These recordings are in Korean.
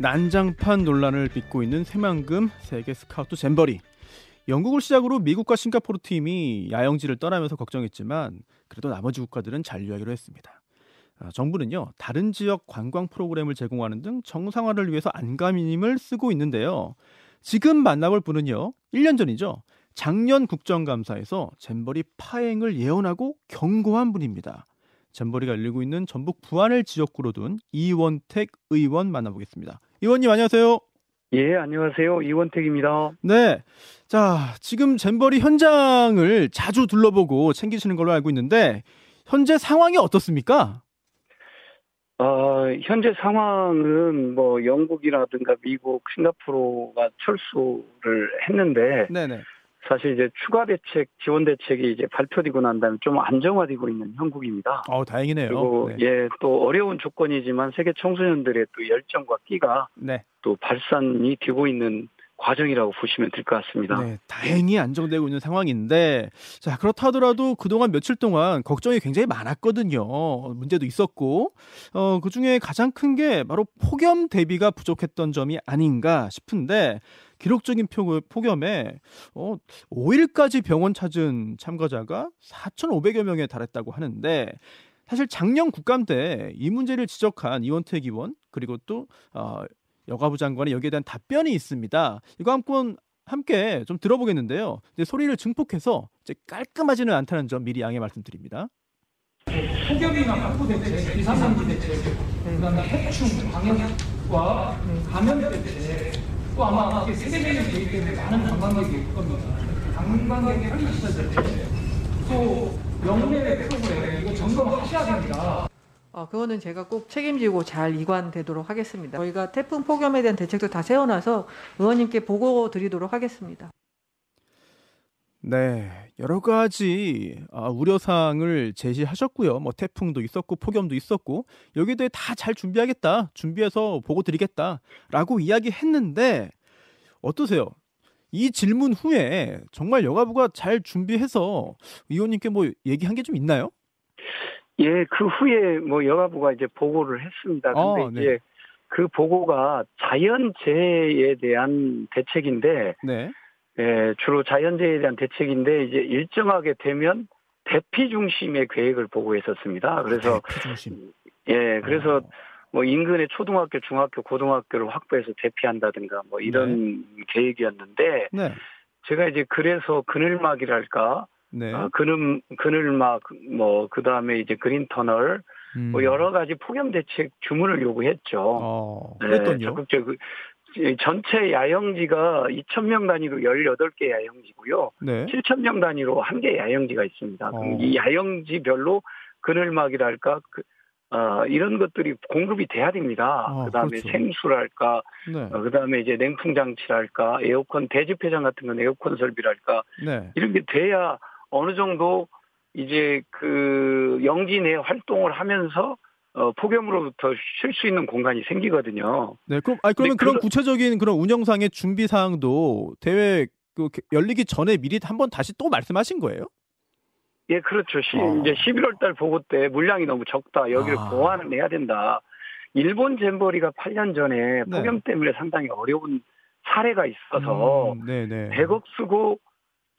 난장판 논란을 빚고 있는 새만금 세계 스카우트 잼버리. 영국을 시작으로 미국과 싱가포르 팀이 야영지를 떠나면서 걱정했지만 그래도 나머지 국가들은 잔류하기로 했습니다. 아, 정부는요 다른 지역 관광 프로그램을 제공하는 등 정상화를 위해서 안감임을 쓰고 있는데요. 지금 만나볼 분은요 1년 전이죠. 작년 국정감사에서 잼버리 파행을 예언하고 경고한 분입니다. 잼버리가 열리고 있는 전북 부안을 지역구로 둔 이원택 의원 만나보겠습니다. 의원님 안녕하세요. 예, 안녕하세요. 이원택입니다. 네. 자, 지금 잼버리 현장을 자주 둘러보고 챙기시는 걸로 알고 있는데 현재 상황이 어떻습니까? 어, 현재 상황은 뭐 영국이라든가 미국, 싱가포르가 철수를 했는데 네네. 사실 이제 추가 대책, 지원 대책이 이제 발표되고 난 다음에 좀 안정화되고 있는 형국입니다. 어, 다행이네요. 그리고 네. 예, 또 어려운 조건이지만 세계 청소년들의 또 열정과 끼가 네. 또 발산이 되고 있는 과정이라고 보시면 될 것 같습니다. 네, 다행히 안정되고 있는 상황인데 자 그렇다 하더라도 그동안 며칠 동안 걱정이 굉장히 많았거든요. 문제도 있었고 어, 그중에 가장 큰 게 바로 폭염 대비가 부족했던 점이 아닌가 싶은데 기록적인 표, 폭염에 어, 5일까지 병원 찾은 참가자가 4,500여 명에 달했다고 하는데 사실 작년 국감 때 이 문제를 지적한 이원택 의원 그리고 또 어, 여가부 장관의 여기에 대한 답변이 있습니다. 이거 한번 함께 좀 들어보겠는데요. 소리를 증폭해서 깔끔하지는 않다는 점 미리 양해 말씀드립니다. 폭염이나 확보 대책, 비상상지 대책, 그다음에 해충 방역과 감염 대책, 또 아마 이게 세계적인 계기 때문에 많은 관광객이 올 겁니다. 관광객 편의 시설 대책, 또 영내외 프로그램 이거 점검하셔야 됩니다. 어, 그거는 제가 꼭 책임지고 잘 이관되도록 하겠습니다. 저희가 태풍 폭염에 대한 대책도 다 세워놔서 의원님께 보고 드리도록 하겠습니다. 네, 여러 가지 아, 우려사항을 제시하셨고요. 뭐 태풍도 있었고 폭염도 있었고 여기에 대해 다 잘 준비하겠다, 준비해서 보고 드리겠다라고 이야기했는데 어떠세요? 이 질문 후에 정말 여가부가 잘 준비해서 의원님께 뭐 얘기한 게 좀 있나요? 예, 그 후에 뭐 여가부가 이제 보고를 했습니다. 근데 어, 네. 이제 그 보고가 자연재해에 대한 대책인데, 네. 예, 주로 자연재해에 대한 대책인데 이제 일정하게 되면 대피 중심의 계획을 보고했었습니다. 그래서 대피 중심. 예, 그래서 어, 뭐 인근의 초등학교, 중학교, 고등학교를 확보해서 대피한다든가 뭐 이런 계획이었는데 네. 제가 이제 그래서 그늘막이랄까, 네. 아, 그늘 그늘 막 뭐 그 다음에 이제 그린 터널 음. 뭐 여러 가지 폭염 대책 주문을 요구했죠. 어, 네, 그랬더니요. 적극적 그 전체 야영지가 2,000명 단위로 18개 야영지고요. 네. 7,000명 단위로 한 개 야영지가 있습니다. 어. 이 야영지별로 그늘막이랄까 그, 어, 이런 것들이 공급이 돼야 됩니다. 어, 그다음에 그렇죠. 생수랄까, 네. 어, 그 다음에 이제 냉풍 장치랄까, 에어컨 대집회장 같은 건 에어컨 설비랄까 네. 이런 게 돼야 어느 정도 이제 그 영지 내 활동을 하면서 어, 폭염으로부터 쉴 수 있는 공간이 생기거든요. 네. 그럼 아 그러면 그런 그거- 구체적인 그런 운영상의 준비 사항도 대회 그 개- 열리기 전에 미리 한번 다시 또 말씀하신 거예요? 예, 그렇죠. 시, 어. 이제 11월 달 보고 때 물량이 너무 적다. 여기를 아. 보완을 해야 된다. 일본 잼버리가 8년 전에 네. 폭염 때문에 상당히 어려운 사례가 있어서 음, 네, 네. 100억 쓰고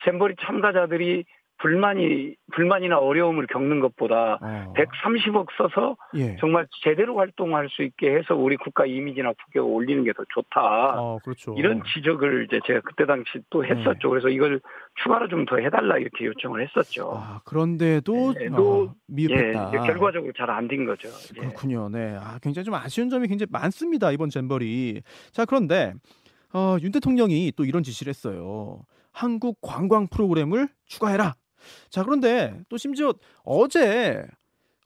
잼버리 참가자들이 불만이 불만이나 어려움을 겪는 것보다 어. 130억 써서 예. 정말 제대로 활동할 수 있게 해서 우리 국가 이미지나 국격을 올리는 게 더 좋다. 어, 그렇죠. 이런 지적을 이제 제가 그때 당시 또 했었죠. 그래서 이걸 추가로 좀 더 해달라 이렇게 요청을 했었죠. 아, 그런데도 네, 아, 또, 예, 미흡했다. 이제 결과적으로 잘 안 된 거죠. 예. 그렇군요. 네. 아, 굉장히 좀 아쉬운 점이 굉장히 많습니다. 이번 잼버리. 자, 그런데 어, 윤 대통령이 또 이런 지시를 했어요. 한국 관광 프로그램을 추가해라. 자, 그런데 또 심지어 어제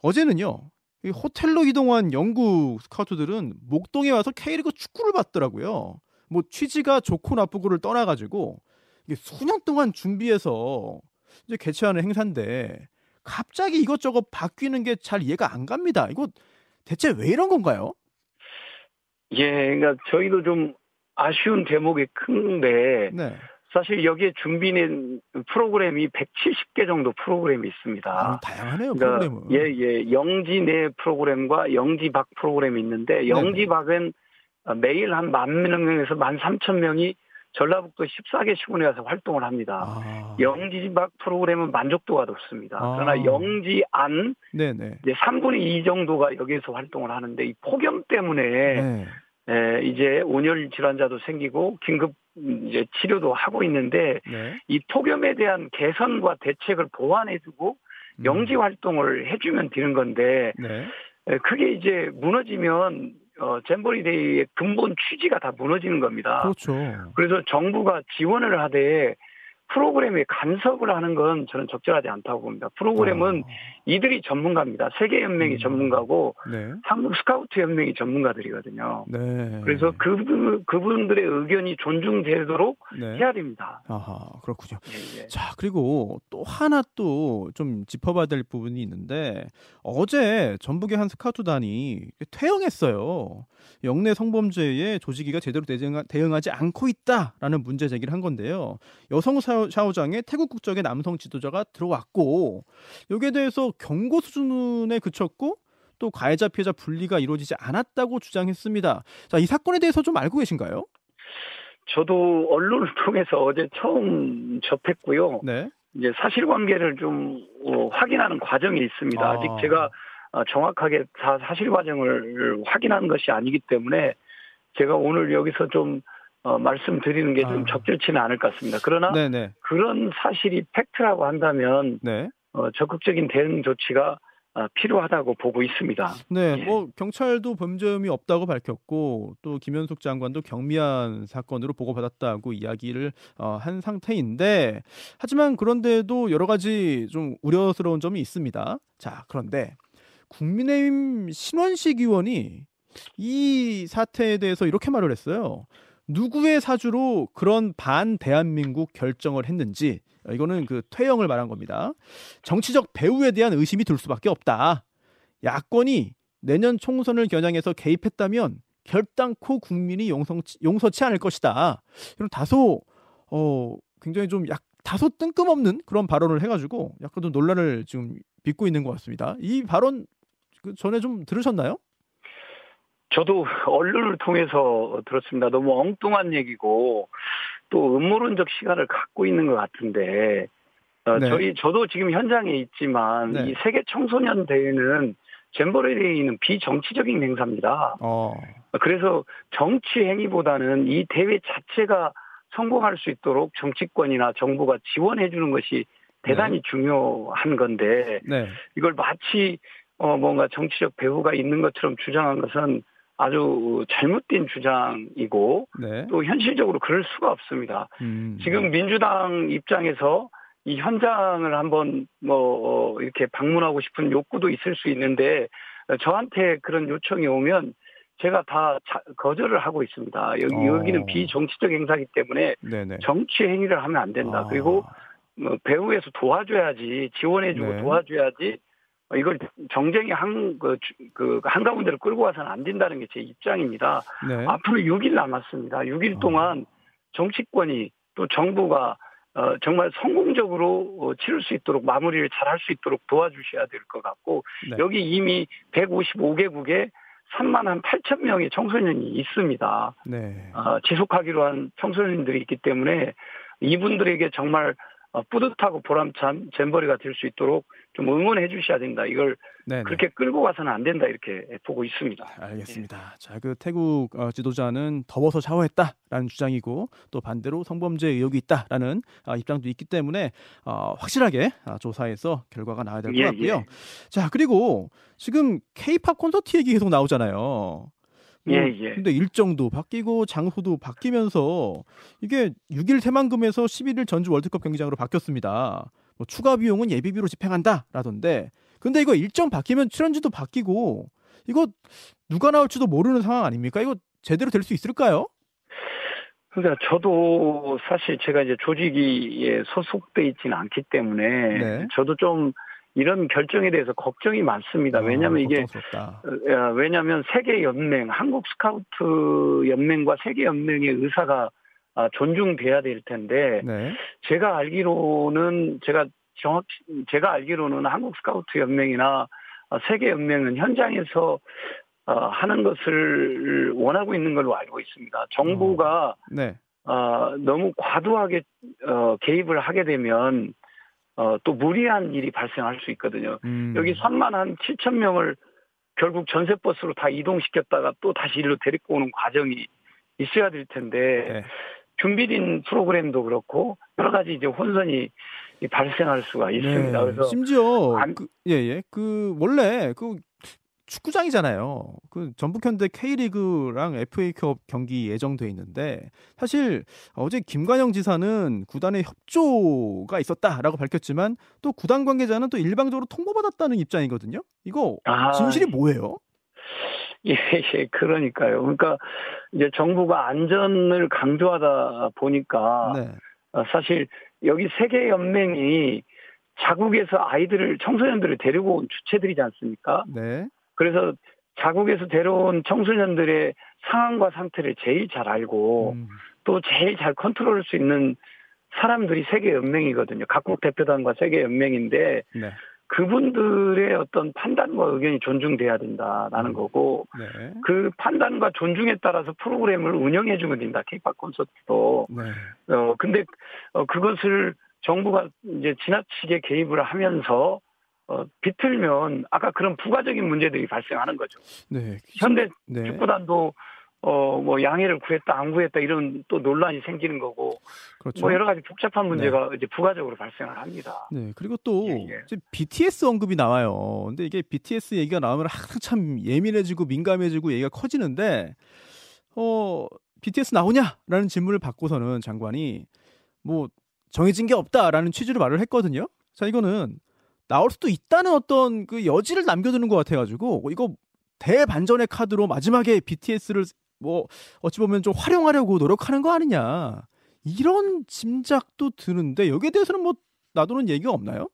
어제는요. 이 호텔로 이동한 영국 스카우트들은 목동에 와서 K리그 축구를 봤더라고요. 뭐 취지가 좋고 나쁘고를 떠나가지고 이게 수년 동안 준비해서 이제 개최하는 행사인데 갑자기 이것저것 바뀌는 게 잘 이해가 안 갑니다. 이거 대체 왜 이런 건가요? 예, 그러니까 저희도 좀 아쉬운 대목이 큰데 네. 사실 여기에 준비된 프로그램이 170개 정도 프로그램이 있습니다. 아, 다양하네요 그러니까 프로그램은. 예, 예. 영지 내 프로그램과 영지 밖 프로그램이 있는데 영지 밖은 어, 매일 한 만 명에서 만 삼천 명이 전라북도 14개 시군에 가서 활동을 합니다. 아. 영지박 프로그램은 만족도가 높습니다. 아. 그러나 영지 안 네네. 이제 3분의 2 정도가 여기에서 활동을 하는데 이 폭염 때문에 네. 에, 이제 온열 질환자도 생기고 긴급 음, 이제 치료도 하고 있는데 네. 이 폭염에 대한 개선과 대책을 보완해주고 음. 영지 활동을 해주면 되는 건데 네. 에, 그게 이제 무너지면 어, 잼버리데이의 근본 취지가 다 무너지는 겁니다. 그렇죠. 그래서 정부가 지원을 하되 프로그램에 간섭을 하는 건 저는 적절하지 않다고 봅니다. 프로그램은 이들이 전문가입니다. 세계 연맹이 음. 전문가고 네. 한국 스카우트 연맹이 전문가들이거든요. 네. 그래서 그분 그분들의 의견이 존중되도록 네. 해야 됩니다. 아하, 그렇군요. 예, 예. 자, 그리고 또 하나 또 좀 짚어봐야 될 부분이 있는데 어제 전북의 한 스카우트단이 퇴영했어요. 영내 성범죄에 조직위가 제대로 대응하, 대응하지 않고 있다라는 문제 제기를 한 건데요. 여성 샤워- 샤워장에 태국 국적의 남성 지도자가 들어왔고 여기에 대해서 경고 수준에 그쳤고 또 가해자 피해자 분리가 이루어지지 않았다고 주장했습니다. 자, 이 사건에 대해서 좀 알고 계신가요? 저도 언론을 통해서 어제 처음 접했고요. 네. 이제 사실관계를 좀 어, 확인하는 과정이 있습니다. 아. 아직 제가 어, 정확하게 다 사실 과정을 확인한 것이 아니기 때문에 제가 오늘 여기서 좀 어, 말씀드리는 게좀 아. 적절치는 않을 것 같습니다. 그러나 네, 네. 그런 사실이 팩트라고 한다면 네. 어, 적극적인 대응 조치가 어, 필요하다고 보고 있습니다. 네, 예. 뭐 경찰도 범죄 혐의 없다고 밝혔고 또 김현숙 장관도 경미한 사건으로 보고받았다고 이야기를 어, 한 상태인데 하지만 그런데도 여러 가지 좀 우려스러운 점이 있습니다. 자, 그런데 국민의힘 신원식 의원이 이 사태에 대해서 이렇게 말을 했어요. 누구의 사주로 그런 반 대한민국 결정을 했는지 어, 이거는 그 퇴영을 말한 겁니다. 정치적 배후에 대한 의심이 들 수밖에 없다. 야권이 내년 총선을 겨냥해서 개입했다면 결단코 국민이 용서치, 용서치 않을 것이다. 이런 다소 어 굉장히 좀 약 다소 뜬금없는 그런 발언을 해가지고 약간 좀 논란을 지금 빚고 있는 것 같습니다. 이 발언 그 전에 좀 들으셨나요? 저도 언론을 통해서 들었습니다. 너무 엉뚱한 얘기고 또 음모론적 시간을 갖고 있는 것 같은데 어, 네. 저희 저도 지금 현장에 있지만 네. 이 세계 청소년 대회는 잼버레이는 비정치적인 행사입니다. 어, 그래서 정치 행위보다는 이 대회 자체가 성공할 수 있도록 정치권이나 정부가 지원해 주는 것이 대단히 중요한 건데 네, 이걸 마치 어 뭔가 정치적 배후가 있는 것처럼 주장한 것은 아주 잘못된 주장이고 네. 또 현실적으로 그럴 수가 없습니다. 음, 지금 민주당 입장에서 이 현장을 한번 뭐 어, 이렇게 방문하고 싶은 욕구도 있을 수 있는데 어, 저한테 그런 요청이 오면 제가 다 자- 거절을 하고 있습니다. 여기 어. 여기는 비정치적 행사이기 때문에 네네. 정치 행위를 하면 안 된다. 아, 그리고 뭐 배후에서 도와줘야지 지원해주고 네. 도와줘야지 어, 이걸 정쟁의 한, 그, 주- 그, 한가운데를 끌고 와서는 안 된다는 게 제 입장입니다. 네. 앞으로 6일 남았습니다. 6일 어. 동안 정치권이 또 정부가 어, 정말 성공적으로 어, 치를 수 있도록 마무리를 잘 할 수 있도록 도와주셔야 될 것 같고 네. 여기 이미 155개국에 3만 한 8천 명의 청소년이 있습니다. 네. 어, 지속하기로 한 청소년들이 있기 때문에 이분들에게 정말 어, 뿌듯하고 보람찬 잼버리가 될 수 있도록 좀 응원해 주셔야 된다. 이걸 네. 그렇게 끌고 가서는 안 된다 이렇게 보고 있습니다. 알겠습니다. 자, 그 태국 어, 지도자는 더워서 샤워했다라는 주장이고 또 반대로 성범죄 의혹이 있다라는 어, 입장도 있기 때문에 어, 확실하게 어, 조사해서 결과가 나와야 될것 예, 같고요. 예. 자, 그리고 지금 K-팝 콘서트 얘기 계속 나오잖아요. 뭐, 예, 예. 근데 일정도 바뀌고 장소도 바뀌면서 이게 6일 새만금에서 11일 전주 월드컵 경기장으로 바뀌었습니다. 뭐 추가 비용은 예비비로 집행한다라던데. 근데 이거 일정 바뀌면 출연지도 바뀌고 이거 누가 나올지도 모르는 상황 아닙니까? 이거 제대로 될 수 있을까요? 그러니까 저도 사실 제가 이제 조직위에 소속돼 있지는 않기 때문에 네. 저도 좀 이런 결정에 대해서 걱정이 많습니다. 왜냐하면 아, 이게 걱정스럽다. 어, 왜냐하면 세계 연맹, 한국 스카우트 연맹과 세계 연맹의 의사가 아, 존중돼야 될 텐데 네. 제가 알기로는 제가 정확 제가 알기로는 한국 스카우트 연맹이나 어, 세계 연맹은 현장에서 어, 하는 것을 원하고 있는 걸로 알고 있습니다. 정부가 네. 어, 너무 과도하게 어, 개입을 하게 되면 어, 또 무리한 일이 발생할 수 있거든요. 음. 여기 3만 한 7천 명을 결국 전세버스로 다 이동시켰다가 또 다시 일로 데리고 오는 과정이 있어야 될 텐데 네. 준비된 프로그램도 그렇고 여러 가지 이제 혼선이 발생할 수가 있습니다. 네. 그래서 심지어 안- 그, 예, 예. 그 원래 그 축구장이잖아요. 그 전북현대 K리그랑 FA컵 경기 예정돼 있는데 사실 어제 김관영 지사는 구단의 협조가 있었다라고 밝혔지만 또 구단 관계자는 또 일방적으로 통보받았다는 입장이거든요. 이거 아, 진실이 뭐예요? 예, 예, 그러니까요. 그러니까 이제 정부가 안전을 강조하다 보니까 네. 어, 사실 여기 세계 연맹이 자국에서 아이들을 청소년들을 데리고 온 주체들이지 않습니까? 네. 그래서 자국에서 데려온 청소년들의 상황과 상태를 제일 잘 알고 음, 또 제일 잘 컨트롤할 수 있는 사람들이 세계 연맹이거든요. 각국 대표단과 세계 연맹인데 네. 그분들의 어떤 판단과 의견이 존중돼야 된다라는 음. 거고 네. 그 판단과 존중에 따라서 프로그램을 운영해 주면 된다. 케이팝 콘서트도. 네. 어 근데 어 그것을 정부가 이제 지나치게 개입을 하면서 어 비틀면 아까 그런 부가적인 문제들이 발생하는 거죠. 네. 현대 네. 축구단도 어 뭐 양해를 구했다 안 구했다 이런 또 논란이 생기는 거고 그렇죠. 뭐 여러 가지 복잡한 문제가 이제 부가적으로 발생을 합니다. 네, 그리고 또 예, 예. 이제 BTS 언급이 나와요. 근데 이게 BTS 얘기가 나오면 항상 참 예민해지고 민감해지고 얘기가 커지는데 어 BTS 나오냐라는 질문을 받고서는 장관이 뭐 정해진 게 없다라는 취지로 말을 했거든요. 자, 이거는 나올 수도 있다는 어떤 그 여지를 남겨두는 것 같아가지고 이거 대반전의 카드로 마지막에 BTS를 뭐 어찌 보면 좀 활용하려고 노력하는 거 아니냐 이런 짐작도 드는데 여기에 대해서는 뭐 놔두는 얘기가 없나요?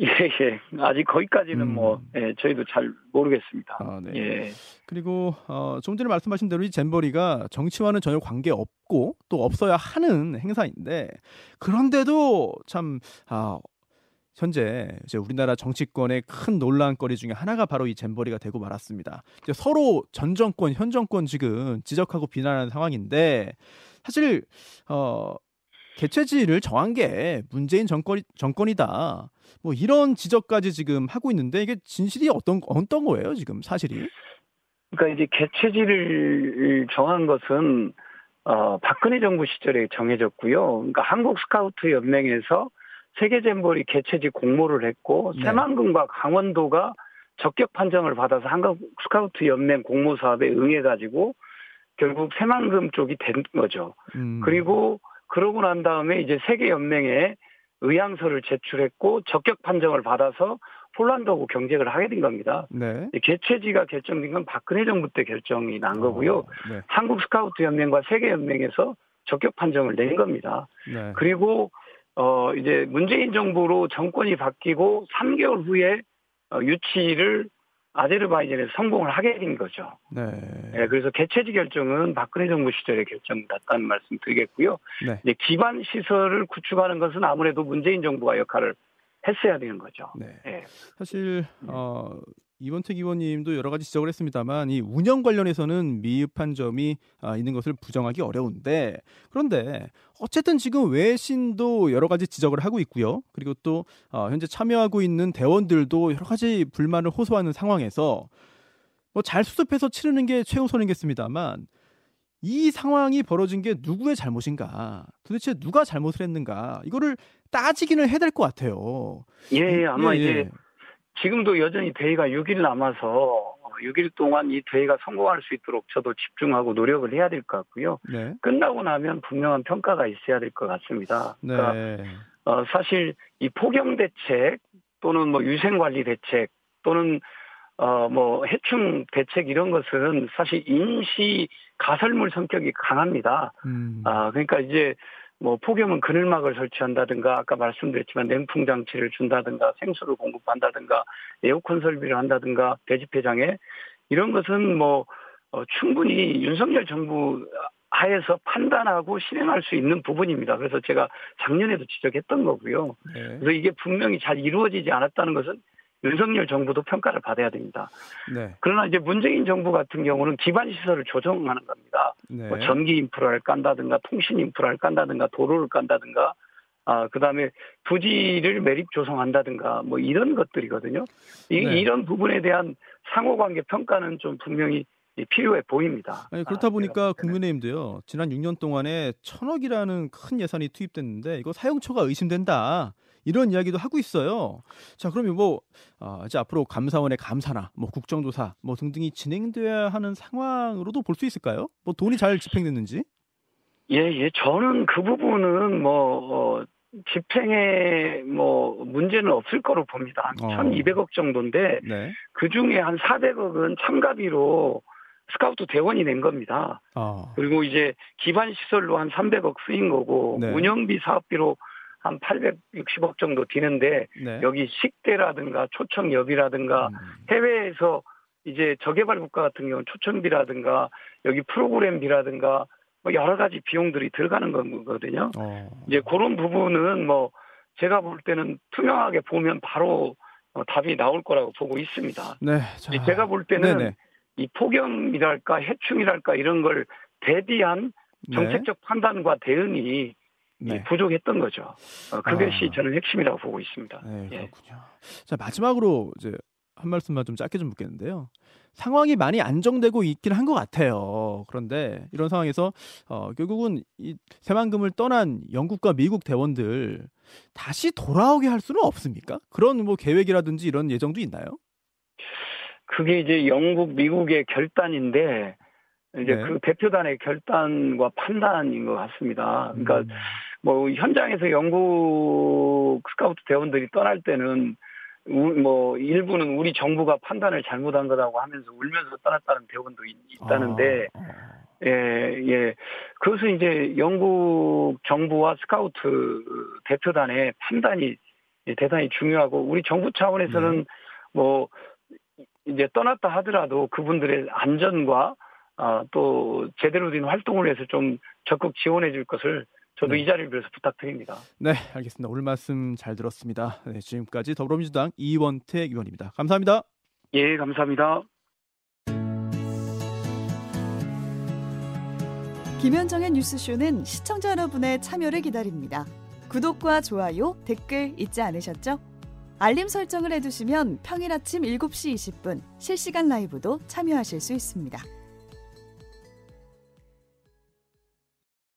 예, 예. 아직 거기까지는 음. 뭐 예, 저희도 잘 모르겠습니다. 아, 네. 예. 그리고 어, 좀 전에 말씀하신 대로 이 잼버리가 정치와는 전혀 관계 없고 또 없어야 하는 행사인데 그런데도 참 아, 현재 이제 우리나라 정치권의 큰 논란거리 중에 하나가 바로 이 잼버리가 되고 말았습니다. 이제 서로 전 정권, 현 정권 지금 지적하고 비난하는 상황인데 사실 어 개최지를 정한 게 문재인 정권 정권이다. 뭐 이런 지적까지 지금 하고 있는데 이게 진실이 어떤 어떤 거예요 지금 사실이? 그러니까 이제 개최지를 정한 것은 어, 박근혜 정부 시절에 정해졌고요. 그러니까 한국 스카우트 연맹에서 세계 잼버리 개최지 공모를 했고 네. 새만금과 강원도가 적격 판정을 받아서 한국 스카우트 연맹 공모 사업에 응해 가지고 결국 새만금 쪽이 된 거죠. 음. 그리고 그러고 난 다음에 이제 세계 연맹에 의향서를 제출했고 적격 판정을 받아서 폴란드하고 경쟁을 하게 된 겁니다. 네. 개최지가 결정된 건 박근혜 정부 때 결정이 난 거고요. 어, 네. 한국 스카우트 연맹과 세계 연맹에서 적격 판정을 낸 겁니다. 네. 그리고 어 이제 문재인 정부로 정권이 바뀌고 3개월 후에 어, 유치를 아제르바이잔에서 성공을 하게 된 거죠. 네. 예, 그래서 개최지 결정은 박근혜 정부 시절에 결정났다는 말씀 드리겠고요. 네. 이제 기반 시설을 구축하는 것은 아무래도 문재인 정부가 역할을 했어야 되는 거죠. 네. 예. 사실 어 이원택 의원님도 여러 가지 지적을 했습니다만 이 운영 관련해서는 미흡한 점이 아, 있는 것을 부정하기 어려운데 그런데 어쨌든 지금 외신도 여러 가지 지적을 하고 있고요. 그리고 또 어, 현재 참여하고 있는 대원들도 여러 가지 불만을 호소하는 상황에서 뭐 잘 수습해서 치르는 게 최우선이겠습니다만 이 상황이 벌어진 게 누구의 잘못인가? 도대체 누가 잘못을 했는가? 이거를 따지기는 해야 될 것 같아요. 예, 아마 예, 예. 이제 지금도 여전히 대회가 6일 남아서 6일 동안 이 대회가 성공할 수 있도록 저도 집중하고 노력을 해야 될 것 같고요. 네. 끝나고 나면 분명한 평가가 있어야 될 것 같습니다. 네. 그러니까 어, 사실 이 포경 대책 또는 뭐 유생 관리 대책 또는 어, 뭐 해충 대책 이런 것은 사실 인시 가설물 성격이 강합니다. 음. 아, 그러니까 이제 뭐 폭염은 그늘막을 설치한다든가 아까 말씀드렸지만 냉풍 장치를 준다든가 생수를 공급한다든가 에어컨 설비를 한다든가 대집회장에 이런 것은 뭐 어, 충분히 윤석열 정부 하에서 판단하고 실행할 수 있는 부분입니다. 그래서 제가 작년에도 지적했던 거고요. 네. 그래서 이게 분명히 잘 이루어지지 않았다는 것은 윤석열 정부도 평가를 받아야 됩니다. 네. 그러나 이제 문재인 정부 같은 경우는 기반 시설을 조정하는 겁니다. 네. 뭐 전기 인프라를 깐다든가 통신 인프라를 깐다든가 도로를 깐다든가 아 그 다음에 부지를 매립 조성한다든가 뭐 이런 것들이거든요. 이, 네. 이런 부분에 대한 상호관계 평가는 좀 분명히 필요해 보입니다. 아니, 그렇다 아, 보니까. 국민의힘도요. 지난 6년 동안에 천억이라는 큰 예산이 투입됐는데 이거 사용처가 의심된다. 이런 이야기도 하고 있어요. 자, 그러면 뭐 아, 이제 앞으로 감사원의 감사나 뭐 국정조사 뭐 등등이 진행돼야 하는 상황으로도 볼 수 있을까요? 뭐 돈이 잘 집행됐는지? 예, 예. 저는 그 부분은 뭐, 어, 집행에 뭐, 문제는 없을 거로 봅니다. 한 어. 1200억 정도인데, 네. 그 중에 한 400억은 참가비로 스카우트 대원이 낸 겁니다. 아. 그리고 이제 기반 시설로 한 300억 쓰인 거고, 네. 운영비 사업비로 한 860억 정도 되는데, 네. 여기 식대라든가 초청역이라든가 음. 해외에서 이제 저개발 국가 같은 경우는 초청비라든가 여기 프로그램비라든가 뭐 여러 가지 비용들이 들어가는 거거든요. 어. 이제 그런 부분은 뭐 제가 볼 때는 투명하게 보면 바로 어, 답이 나올 거라고 보고 있습니다. 네. 자. 제가 볼 때는 네네. 이 폭염이랄까 해충이랄까 이런 걸 대비한 정책적 판단과 대응이 네. 부족했던 거죠. 어, 그것이 아. 저는 핵심이라고 보고 있습니다. 네, 예. 그렇군요. 자, 마지막으로 이제 한 말씀만 좀 짧게 좀 묻겠는데요. 상황이 많이 안정되고 있긴 한 것 같아요. 그런데 이런 상황에서 어, 결국은 이 새만금을 떠난 영국과 미국 대원들 다시 돌아오게 할 수는 없습니까? 그런 뭐 계획이라든지 이런 예정도 있나요? 그게 이제 영국, 미국의 결단인데 이제 네. 그 대표단의 결단과 판단인 것 같습니다. 그러니까 음, 뭐 현장에서 영국 스카우트 대원들이 떠날 때는 우- 뭐 일부는 우리 정부가 판단을 잘못한 거라고 하면서 울면서 떠났다는 대원도 있, 있다는데 아, 어. 예, 예. 그것은 이제 영국 정부와 스카우트 대표단의 판단이 대단히 중요하고 우리 정부 차원에서는 네. 뭐 이제 떠났다 하더라도 그분들의 안전과 아, 또 제대로 된 활동을 위해서 좀 적극 지원해 줄 것을 저도 네. 이 자리를 빌어서 부탁드립니다. 네, 알겠습니다. 오늘 말씀 잘 들었습니다. 네, 지금까지 더불어민주당 이원택 의원입니다. 감사합니다. 예, 감사합니다. 김현정의 뉴스쇼는 시청자 여러분의 참여를 기다립니다. 구독과 좋아요, 댓글 잊지 않으셨죠? 알림 설정을 해두시면 평일 아침 7시 20분 실시간 라이브도 참여하실 수 있습니다.